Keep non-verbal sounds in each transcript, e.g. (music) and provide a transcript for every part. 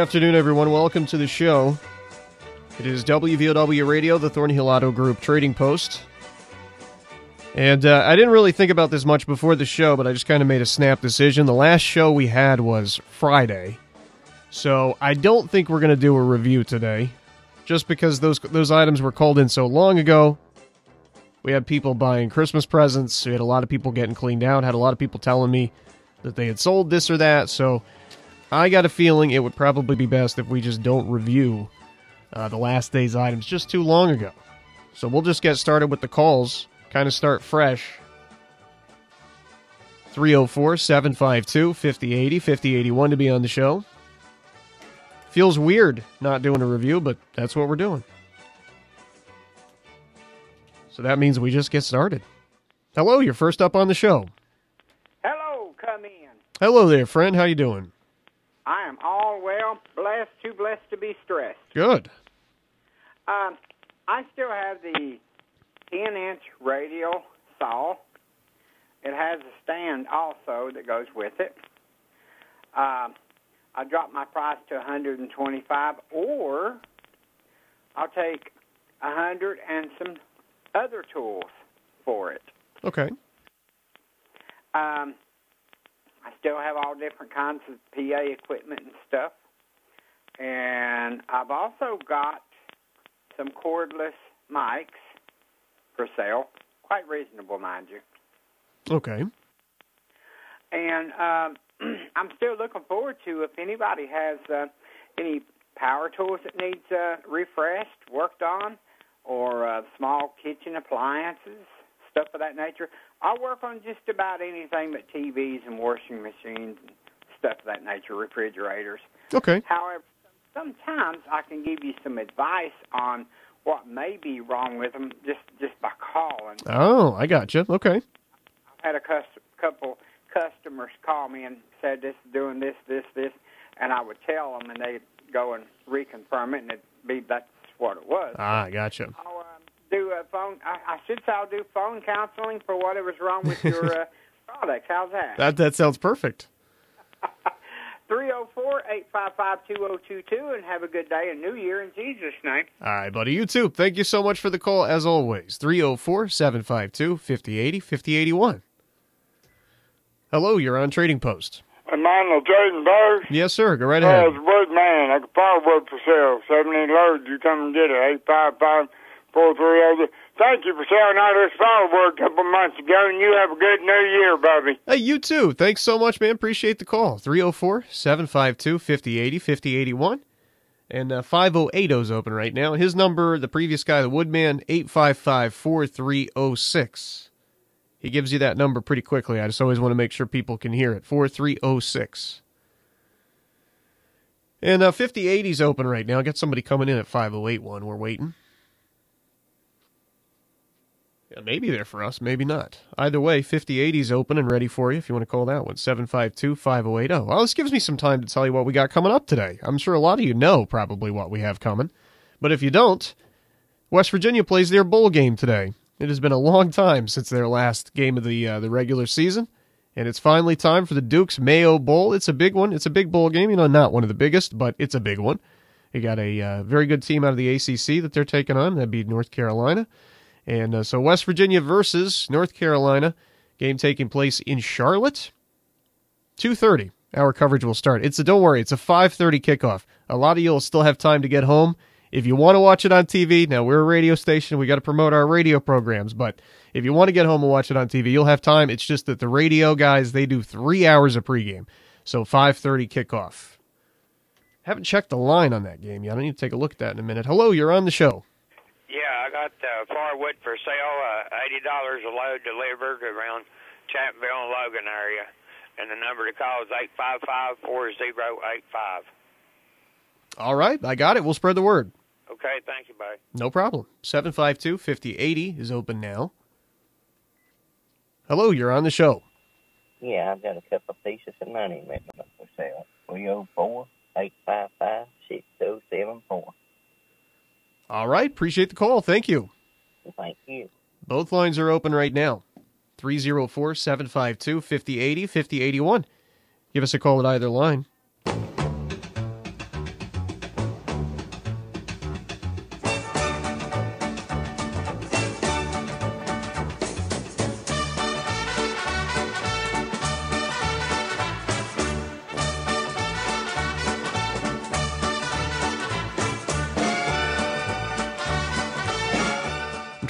Afternoon, everyone. Welcome to the show. It is WVOW Radio, the Thornhill Auto Group Trading Post. And uh, I didn't really think about this much before the show, but I just kind of made a snap decision. The last show we had was Friday, so I don't think we're going to do a review today, just because those those items were called in so long ago. We had people buying Christmas presents. We had a lot of people getting cleaned out. Had a lot of people telling me that they had sold this or that. So I got a feeling it would probably be best if we just don't review uh, the last day's items just too long ago. So we'll just get started with the calls, kind of start fresh. 304 752 5080 5081 to be on the show. Feels weird not doing a review, but that's what we're doing. So that means we just get started. Hello, you're first up on the show. Hello, come in. Hello there, friend. How you doing? I am all well, blessed, too blessed to be stressed. Good. Um, I still have the 10 inch radial saw. It has a stand also that goes with it. Um, I dropped my price to 125 or I'll take a 100 and some other tools for it. Okay. Um, I still have all different kinds of PA equipment and stuff. And I've also got some cordless mics for sale. Quite reasonable, mind you. Okay. And um, (clears throat) I'm still looking forward to if anybody has uh, any power tools that needs uh, refreshed, worked on, or uh, small kitchen appliances, stuff of that nature. I'll work on just about anything but TVs and washing machines and stuff of that nature, refrigerators. Okay. However, sometimes I can give you some advice on what may be wrong with them just just by calling. Oh, I got you. Okay. I've had a cust- couple customers call me and said this is doing this, this, this, and I would tell them, and they'd go and reconfirm it, and it'd be that's what it was. Ah, I got you. Um, do a phone. I, I should say I'll do phone counseling for whatever's wrong with your uh, (laughs) products. How's that? That that sounds perfect. (laughs) Three zero four eight five five two zero two two, and have a good day and New Year in Jesus' name. All right, buddy. You too. Thank you so much for the call, as always. 304 752 5080 5081. Hello, you're on Trading Post. Emmanuel Trading Post. Yes, sir. Go right Uh, ahead. it's wood man. I got firewood for sale. 70 loads. You come and get it. Eight five five four three zero. Thank you for selling all this firewood a couple months ago, and you have a good New Year, Bubby. Hey, you too. Thanks so much, man. Appreciate the call. 304 752 5080 5081. And uh, 5080's open right now. His number, the previous guy, the Woodman, 855 4306. He gives you that number pretty quickly. I just always want to make sure people can hear it. 4306. And uh, 5080's open right now. I Got somebody coming in at 5081. We're waiting. Maybe they're for us, maybe not. Either way, 5080's open and ready for you if you want to call that one. 752 5080. Well, this gives me some time to tell you what we got coming up today. I'm sure a lot of you know probably what we have coming. But if you don't, West Virginia plays their bowl game today. It has been a long time since their last game of the uh, the regular season, and it's finally time for the Dukes Mayo Bowl. It's a big one. It's a big bowl game. You know, not one of the biggest, but it's a big one. You got a uh, very good team out of the ACC that they're taking on. That'd be North Carolina, and uh, so West Virginia versus North Carolina. Game taking place in Charlotte. Two thirty. Our coverage will start. It's a don't worry. It's a five thirty kickoff. A lot of you will still have time to get home. If you want to watch it on TV, now we're a radio station, we got to promote our radio programs, but if you want to get home and watch it on TV, you'll have time. It's just that the radio guys, they do 3 hours of pregame. So 5:30 kickoff. Haven't checked the line on that game yet. I need to take a look at that in a minute. Hello, you're on the show. Yeah, I got uh, firewood for sale, uh, eighty dollars a load delivered, around Chapmanville and Logan area. And the number to call is eight five five four zero eight five. All right, I got it. We'll spread the word. Okay, thank you, buddy. No problem. 752 5080 is open now. Hello, you're on the show. Yeah, I've got a couple of pieces of money written up for sale. 304 855 6074. All right, appreciate the call. Thank you. Thank you. Both lines are open right now 304 752 5080 5081. Give us a call at either line.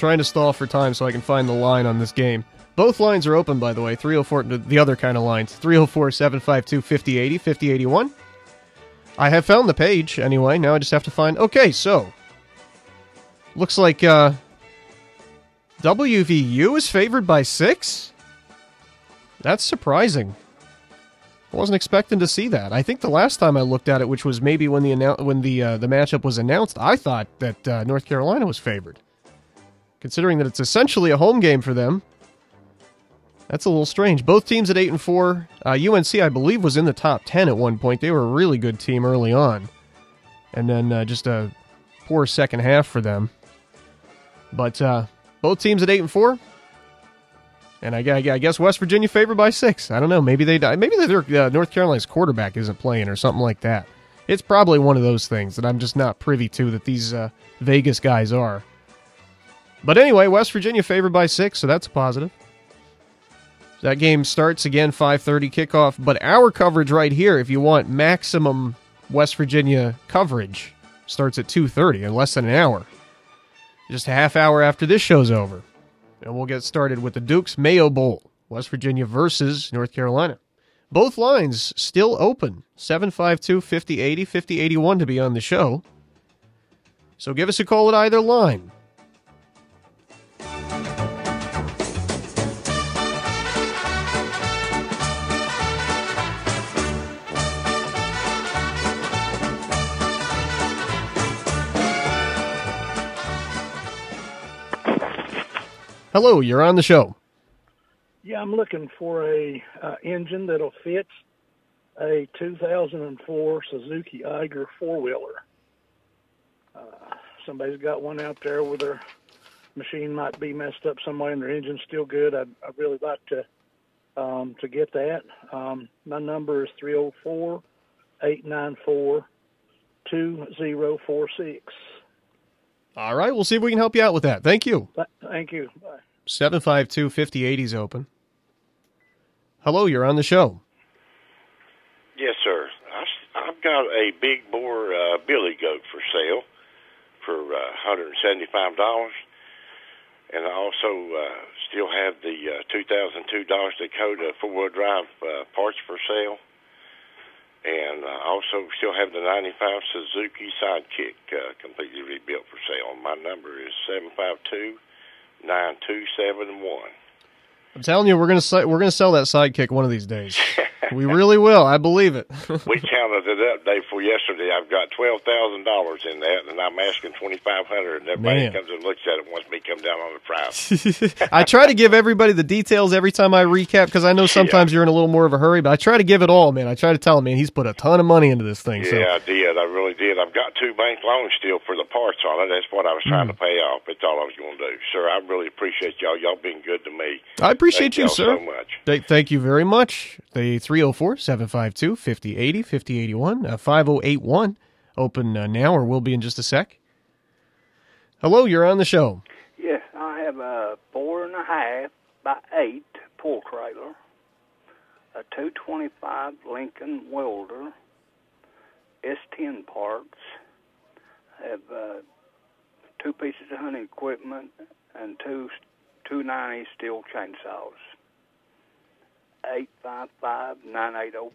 Trying to stall for time so I can find the line on this game. Both lines are open, by the way. 304, the other kind of lines. 304 752 5080 5081. I have found the page anyway. Now I just have to find. Okay, so. Looks like uh, WVU is favored by six? That's surprising. I wasn't expecting to see that. I think the last time I looked at it, which was maybe when the when the uh, the matchup was announced, I thought that uh, North Carolina was favored. Considering that it's essentially a home game for them, that's a little strange. Both teams at eight and four. Uh, UNC, I believe, was in the top ten at one point. They were a really good team early on, and then uh, just a poor second half for them. But uh, both teams at eight and four. And I, I, I guess West Virginia favored by six. I don't know. Maybe they die. Maybe their uh, North Carolina's quarterback isn't playing or something like that. It's probably one of those things that I'm just not privy to that these uh, Vegas guys are. But anyway, West Virginia favored by six, so that's a positive. That game starts again 5:30 kickoff, but our coverage right here, if you want maximum West Virginia coverage, starts at 2:30 in less than an hour. Just a half hour after this show's over. And we'll get started with the Dukes Mayo Bowl, West Virginia versus North Carolina. Both lines still open 752 5080 5081 to be on the show. So give us a call at either line. Hello, you're on the show. Yeah, I'm looking for a uh, engine that'll fit a 2004 Suzuki Eiger four wheeler. Uh, somebody's got one out there where their machine might be messed up somewhere and their engine's still good. I'd, I'd really like to um, to get that. Um, my number is 304 894 2046. All right, we'll see if we can help you out with that. Thank you. Thank you. Bye. 752 5080 is open. Hello, you're on the show. Yes, sir. I, have got a big bore uh, billy goat for sale for uh, $175. And I also uh, still have the uh, 2002 Dodge Dakota four-wheel drive uh, parts for sale. And I also still have the 95 Suzuki Sidekick uh, completely rebuilt for sale. My number is 752 9271. I'm telling you, we're gonna we're gonna sell that sidekick one of these days. (laughs) we really will. I believe it. (laughs) we counted it up day before yesterday. I've got twelve thousand dollars in that, and I'm asking twenty five hundred. And everybody Man. comes and looks at it wants me to come down on the price. (laughs) I try to give everybody the details every time I recap because I know sometimes you're in a little more of a hurry, but I try to give it all, man. I try to tell him, man, he's put a ton of money into this thing. So yeah, I did. I really did. I've got two bank loans still for the parts on it. That's what I was trying Hmm. to pay off. That's all I was going to do, sir. I really appreciate y'all. Y'all being good to me. I appreciate Thank you, sir. so much. Th- thank you very much. The 304 752 5080 5081 uh, 5081 open uh, now or will be in just a sec. Hello, you're on the show. Yes, I have a four and a half by eight pull trailer, a 225 Lincoln welder, S10 parts, I have uh, two pieces of hunting equipment, and two 290 Stihl chainsaws. 855-9804.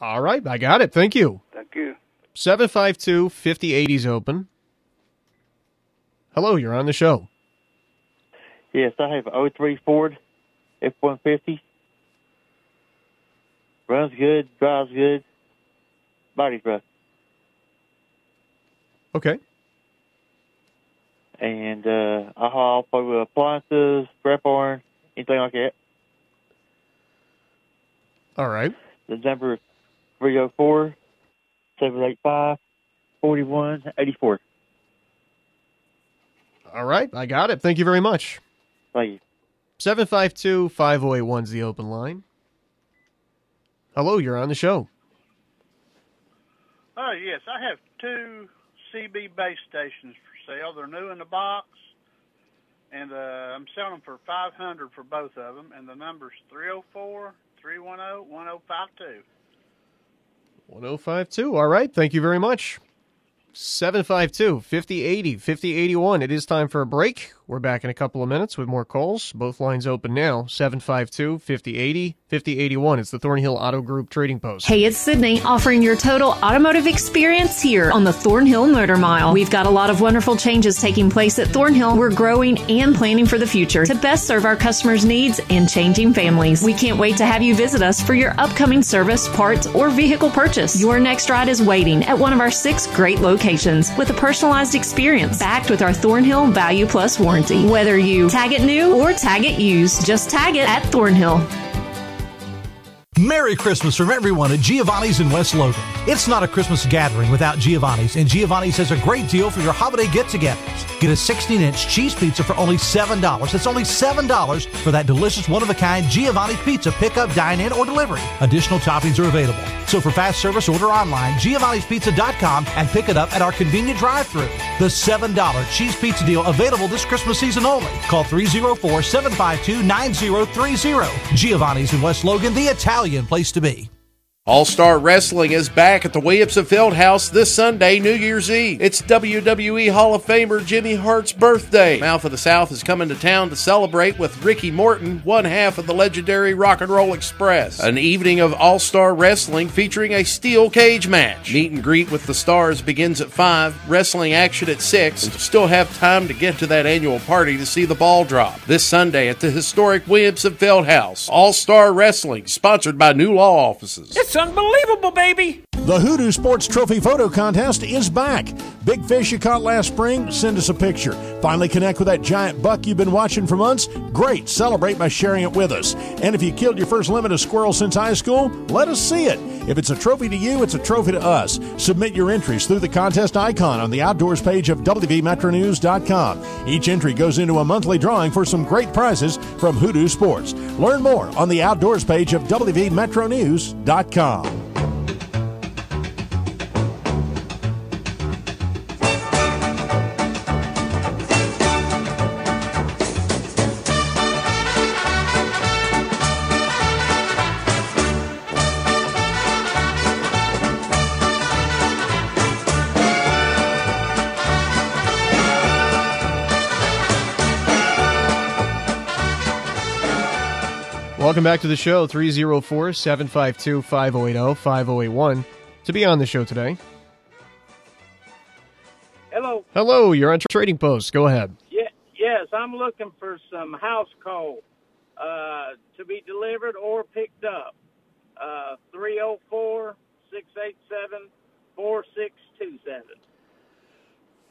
All right, I got it. Thank you. Thank you. 752 5080 is open. Hello, you're on the show. Yes, I have an 03 Ford F-150. Runs good, drives good, body's rough. Okay. And uh, I haul for appliances, scrap iron, anything like that. All right. The number is 304 785 4184. All right. I got it. Thank you very much. Thank you. 752 5081 is the open line. Hello, you're on the show. Oh, yes. I have two CB base stations for sale. They're new in the box, and uh, I'm selling them for 500 for both of them, and the number's 304 310 1052. 1052. All right. Thank you very much. 752 5080 5081. It is time for a break. We're back in a couple of minutes with more calls. Both lines open now 752 5080 5081. It's the Thornhill Auto Group Trading Post. Hey, it's Sydney offering your total automotive experience here on the Thornhill Motor Mile. We've got a lot of wonderful changes taking place at Thornhill. We're growing and planning for the future to best serve our customers' needs and changing families. We can't wait to have you visit us for your upcoming service, parts, or vehicle purchase. Your next ride is waiting at one of our six great locations with a personalized experience backed with our Thornhill Value Plus warranty. Whether you tag it new or tag it used, just tag it at Thornhill. Merry Christmas from everyone at Giovanni's in West Logan. It's not a Christmas gathering without Giovanni's, and Giovanni's has a great deal for your holiday get togethers. Get a 16 inch cheese pizza for only $7. That's only $7 for that delicious one of a kind Giovanni's pizza pickup, dine in, or delivery. Additional toppings are available. So for fast service, order online, giovannispizza.com, and pick it up at our convenient drive through. The $7 cheese pizza deal available this Christmas season only. Call 304 752 9030. Giovanni's in West Logan, the Italian place to be. All Star Wrestling is back at the Williamson Fieldhouse this Sunday, New Year's Eve. It's WWE Hall of Famer Jimmy Hart's birthday. Mouth of the South is coming to town to celebrate with Ricky Morton, one half of the legendary Rock and Roll Express. An evening of All Star Wrestling featuring a steel cage match. Meet and greet with the stars begins at 5, wrestling action at 6, and still have time to get to that annual party to see the ball drop. This Sunday at the historic Williamson Fieldhouse. All Star Wrestling, sponsored by New Law Offices. It's unbelievable, baby! The Hoodoo Sports Trophy Photo Contest is back. Big fish you caught last spring? Send us a picture. Finally connect with that giant buck you've been watching for months? Great. Celebrate by sharing it with us. And if you killed your first limit of squirrel since high school, let us see it. If it's a trophy to you, it's a trophy to us. Submit your entries through the contest icon on the outdoors page of WVMetroNews.com. Each entry goes into a monthly drawing for some great prizes from Hoodoo Sports. Learn more on the outdoors page of WVMetroNews.com. Welcome back to the show, 304 752 5080 5081. To be on the show today. Hello. Hello, you're on Trading Post. Go ahead. Yeah, yes, I'm looking for some house coal uh, to be delivered or picked up. Uh, 304 687 4627.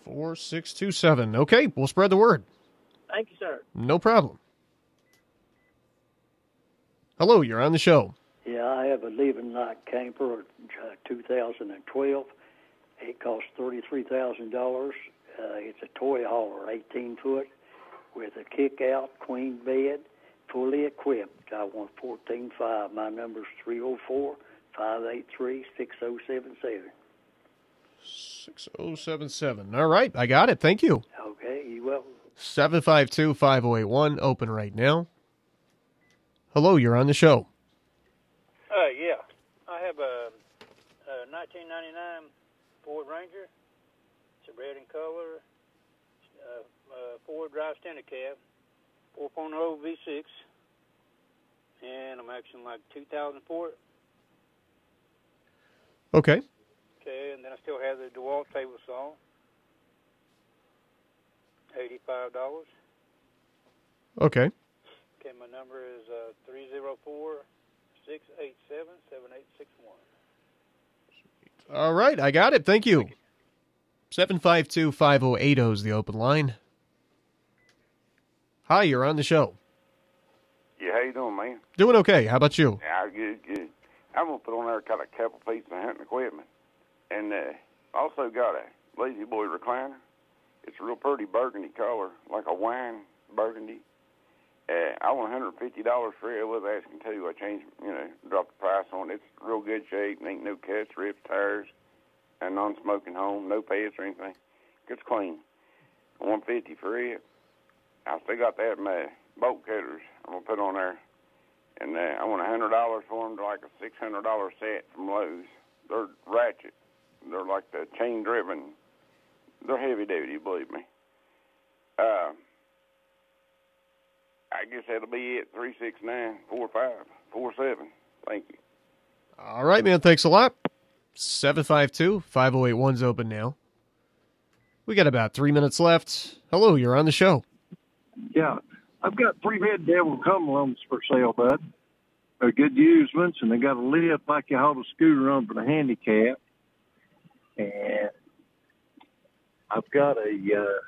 4627. Okay, we'll spread the word. Thank you, sir. No problem. Hello, you're on the show. Yeah, I have a Livin' Lite camper, uh, 2012. It costs $33,000. Uh, it's a toy hauler, 18 foot, with a kick out queen bed, fully equipped. I want 14.5. My number's 304 583 6077. 6077. All right, I got it. Thank you. Okay, you welcome. 752 5081, open right now. Hello, you're on the show. Uh, yeah. I have a, a 1999 Ford Ranger. It's a red in color. Uh, uh, Ford drive standard cab. 4.0 V6. And I'm actually like 2000 for it. Okay. Okay, and then I still have the DeWalt table saw. $85. Okay. Okay, my number is uh, 304 687 7861. All right, I got it. Thank you. 752 5080 is the open line. Hi, you're on the show. Yeah, how you doing, man? Doing okay. How about you? Yeah, good, good. I'm gonna put on there got a couple pieces of hunting equipment, and uh, also got a La-Z-Boy recliner. It's a real pretty burgundy color, like a wine burgundy. Uh, I want $150 for it. I was asking too. I changed, you know, dropped the price on it. It's real good shape. Ain't no cuts, rips, tires, and non-smoking home. No pets or anything. It's clean. 150 for it. I still got that in my bolt cutters. I'm gonna put on there, and uh, I want a hundred dollars for them. Like a six hundred dollar set from Lowe's. They're ratchet. They're like the chain driven. They're heavy duty, believe me. Uh, I guess that'll be it. Three six nine four five four seven. Thank you. All right, man. Thanks a lot. 752 5081's open now. We got about three minutes left. Hello, you're on the show. Yeah, I've got three red devil Cumberlands for sale, bud. They're good usements, and they got a lift like you hold a scooter on for the handicap. And I've got a uh,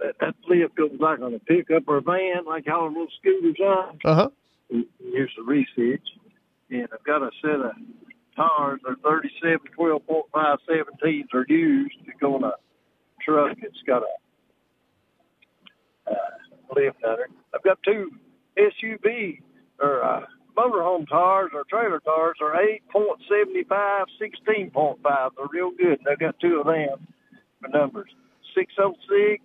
that, that lift goes like on a pickup or a van, like how a little scooters on. Uh huh. Here's the research, and I've got a set of tires. They're 37, 12.5, 17s are used to go on a truck. It's got a uh, lift under. it. I've got two SUV or uh, motorhome tires or trailer tires are 8.75, 16.5. They're real good. And I've got two of them. The numbers 606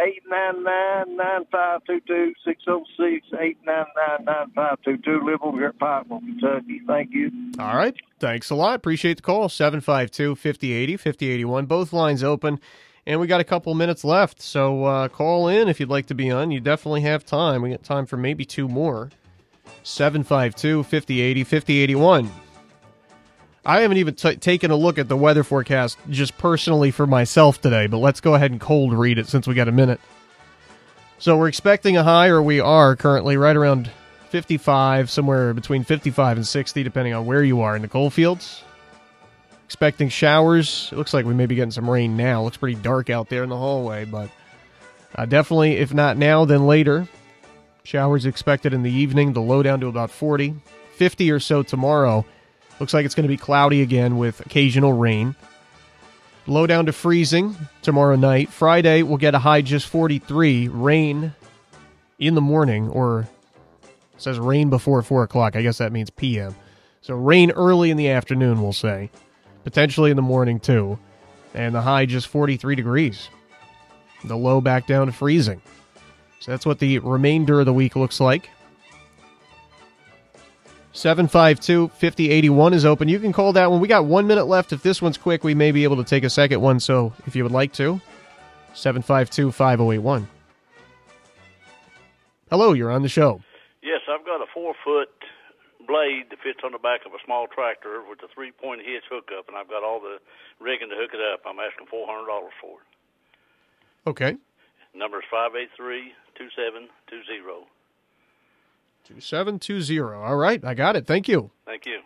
899 9522 606 899 9522. Live over here at Pikeville, Kentucky. Thank you. All right. Thanks a lot. Appreciate the call. 752 5080 5081. Both lines open. And we got a couple minutes left. So uh, call in if you'd like to be on. You definitely have time. We got time for maybe two more. 752 5080 5081. I haven't even t- taken a look at the weather forecast just personally for myself today, but let's go ahead and cold read it since we got a minute. So we're expecting a high, or we are currently right around 55, somewhere between 55 and 60, depending on where you are in the coal fields. Expecting showers. It looks like we may be getting some rain now. looks pretty dark out there in the hallway, but uh, definitely, if not now, then later. Showers expected in the evening, the low down to about 40. 50 or so tomorrow. Looks like it's going to be cloudy again with occasional rain. Low down to freezing tomorrow night. Friday, we'll get a high just 43. Rain in the morning, or says rain before 4 o'clock. I guess that means PM. So rain early in the afternoon, we'll say. Potentially in the morning, too. And the high just 43 degrees. The low back down to freezing. So that's what the remainder of the week looks like. 752 5081 is open. You can call that one. We got one minute left. If this one's quick, we may be able to take a second one. So if you would like to, 752 5081. Hello, you're on the show. Yes, I've got a four foot blade that fits on the back of a small tractor with a three point hitch hookup, and I've got all the rigging to hook it up. I'm asking $400 for it. Okay. Number is 583 2720. 2720. All right, I got it. Thank you. Thank you.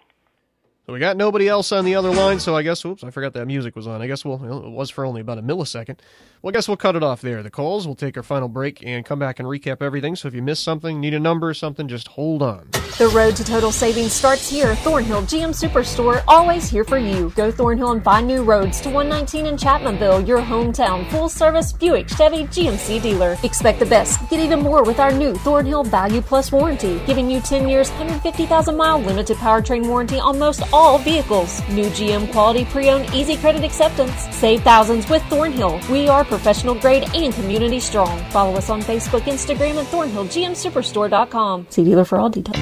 So we got nobody else on the other line, so I guess, oops, I forgot that music was on. I guess we'll, it was for only about a millisecond. Well, I guess we'll cut it off there. The calls, we'll take our final break and come back and recap everything. So if you missed something, need a number or something, just hold on. The road to total savings starts here. Thornhill GM Superstore, always here for you. Go Thornhill and find new roads to 119 in Chapmanville, your hometown full service Buick Chevy GMC dealer. Expect the best. Get even more with our new Thornhill Value Plus warranty, giving you 10 years, 150,000 mile limited powertrain warranty on most all vehicles. New GM quality pre owned easy credit acceptance. Save thousands with Thornhill. We are professional grade and community strong. Follow us on Facebook, Instagram, and ThornhillGMSuperstore.com. See dealer for all details.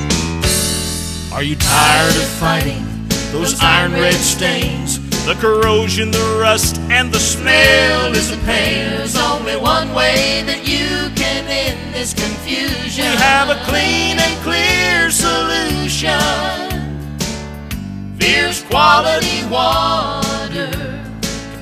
Are you tired of fighting those iron red stains? The corrosion, the rust, and the smell is a pain. There's only one way that you can end this confusion. We have a clean and clear solution. Fierce quality water.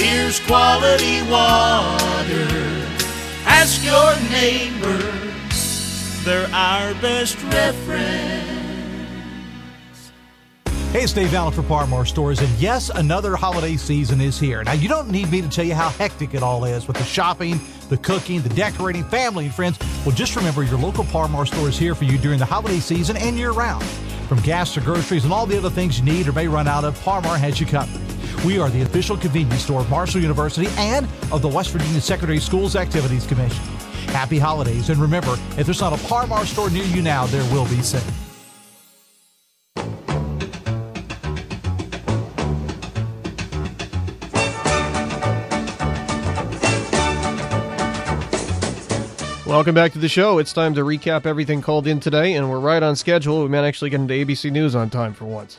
Here's quality water. Ask your neighbor. They're our best reference. Hey, it's Dave Allen for Parmar Stores, and yes, another holiday season is here. Now, you don't need me to tell you how hectic it all is with the shopping, the cooking, the decorating, family, and friends. Well, just remember your local Parmar store is here for you during the holiday season and year round. From gas to groceries and all the other things you need or may run out of, Parmar has you covered. We are the official convenience store of Marshall University and of the West Virginia Secondary Schools Activities Commission. Happy holidays, and remember, if there's not a Parmar store near you now, there will be soon. Welcome back to the show. It's time to recap everything called in today, and we're right on schedule. We might actually get into ABC News on time for once.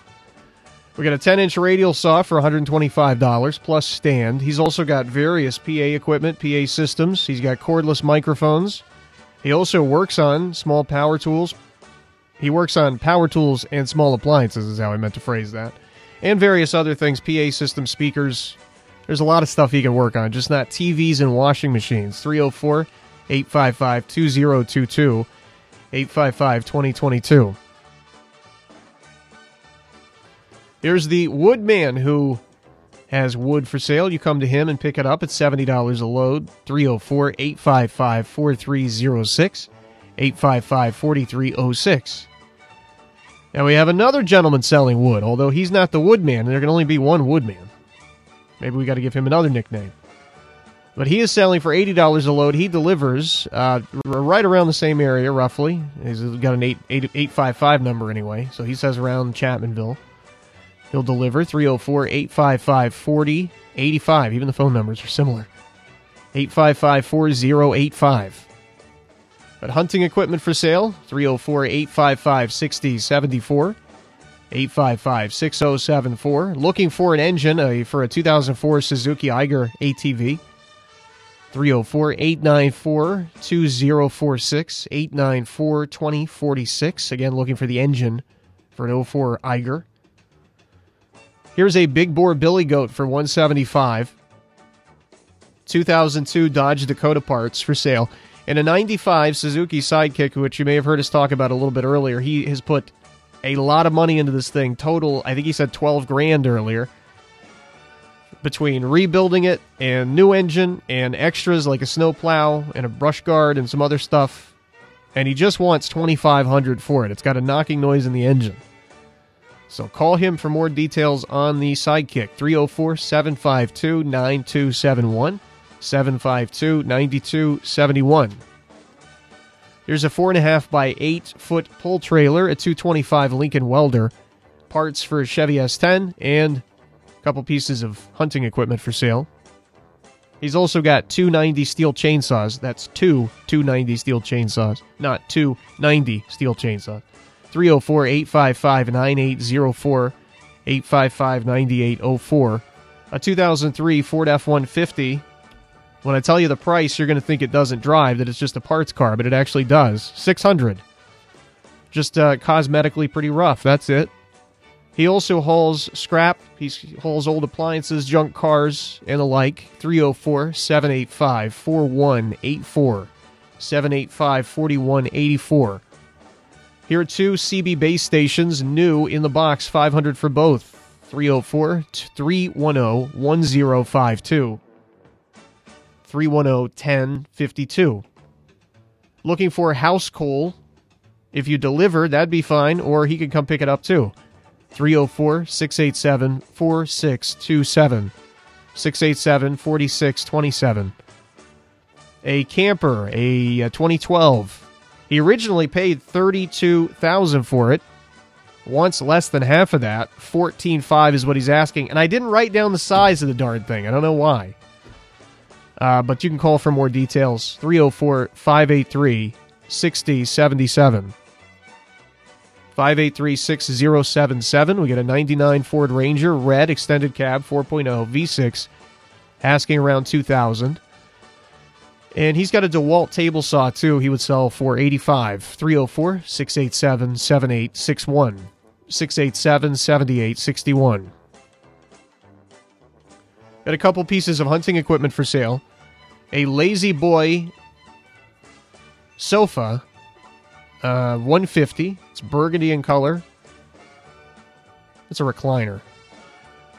We got a 10 inch radial saw for $125 plus stand. He's also got various PA equipment, PA systems. He's got cordless microphones. He also works on small power tools. He works on power tools and small appliances, is how I meant to phrase that. And various other things, PA system speakers. There's a lot of stuff he can work on, just not TVs and washing machines. 304 855 2022, 855 2022. Here's the woodman who has wood for sale. You come to him and pick it up at $70 a load. 304 855 4306, 855 4306. Now we have another gentleman selling wood, although he's not the woodman, and there can only be one woodman. Maybe we got to give him another nickname. But he is selling for $80 a load. He delivers uh, right around the same area, roughly. He's got an 8, 8, 855 number anyway, so he says around Chapmanville. He'll deliver 304 855 4085. Even the phone numbers are similar. 855 4085. But hunting equipment for sale 304 855 6074. 855 6074. Looking for an engine uh, for a 2004 Suzuki Eiger ATV. 304 894 2046. 894 2046. Again, looking for the engine for an 04 Eiger. Here's a big bore billy goat for 175. 2002 Dodge Dakota parts for sale. And a 95 Suzuki Sidekick, which you may have heard us talk about a little bit earlier. He has put a lot of money into this thing. Total, I think he said 12 grand earlier. Between rebuilding it and new engine and extras like a snowplow and a brush guard and some other stuff. And he just wants 2500 for it. It's got a knocking noise in the engine. So call him for more details on the Sidekick 304 752 9271. 752 9271. Here's a 4.5 by 8 foot pull trailer, a 225 Lincoln Welder, parts for a Chevy S10, and a couple pieces of hunting equipment for sale. He's also got two 90 Stihl chainsaws. That's two 290 Stihl chainsaws, not two 90 Stihl chainsaws. 304 855 9804, 855 9804. A 2003 Ford F 150. When I tell you the price, you're going to think it doesn't drive, that it's just a parts car, but it actually does. 600 Just uh, cosmetically pretty rough. That's it. He also hauls scrap. He hauls old appliances, junk cars, and the like. 304 785 4184. 785 4184. Here are two CB base stations, new in the box, 500 for both. 304 310 1052. 310 1052. Looking for house coal. If you deliver, that'd be fine, or he could come pick it up too. 304 687 4627. 687 4627. A camper, a, uh 2012. He originally paid 32000 for it. Wants less than half of that. 14.5 is what he's asking. And I didn't write down the size of the darn thing. I don't know why. Uh, but you can call for more details 304 583 6077. 583 6077. We get a 99 Ford Ranger red extended cab 4.0 V6 asking around 2000 and he's got a DeWalt table saw too. He would sell for 85 304 687 7861 687 7861. Got a couple pieces of hunting equipment for sale. A La-Z-Boy sofa, uh, 150. It's burgundy in color. It's a recliner.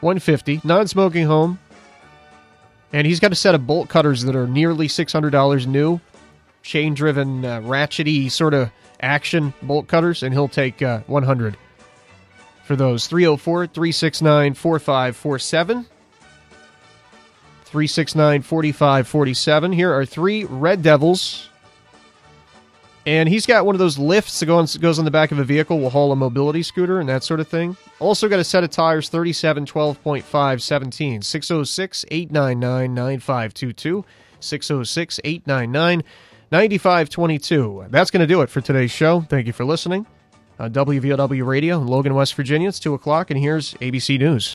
150. Non-smoking home. And he's got a set of bolt cutters that are nearly $600 new. Chain-driven, uh, ratchety sort of action bolt cutters, and he'll take uh, 100 for those. 304 369 4547. 369 4547. Here are three Red Devils. And he's got one of those lifts that goes, goes on the back of a vehicle, will haul a mobility scooter and that sort of thing. Also got a set of tires 37, 12.5, 17. 606 899 9522. 606 899 9522. That's going to do it for today's show. Thank you for listening. Uh, on WVOW Radio Logan, West Virginia, it's 2 o'clock, and here's ABC News.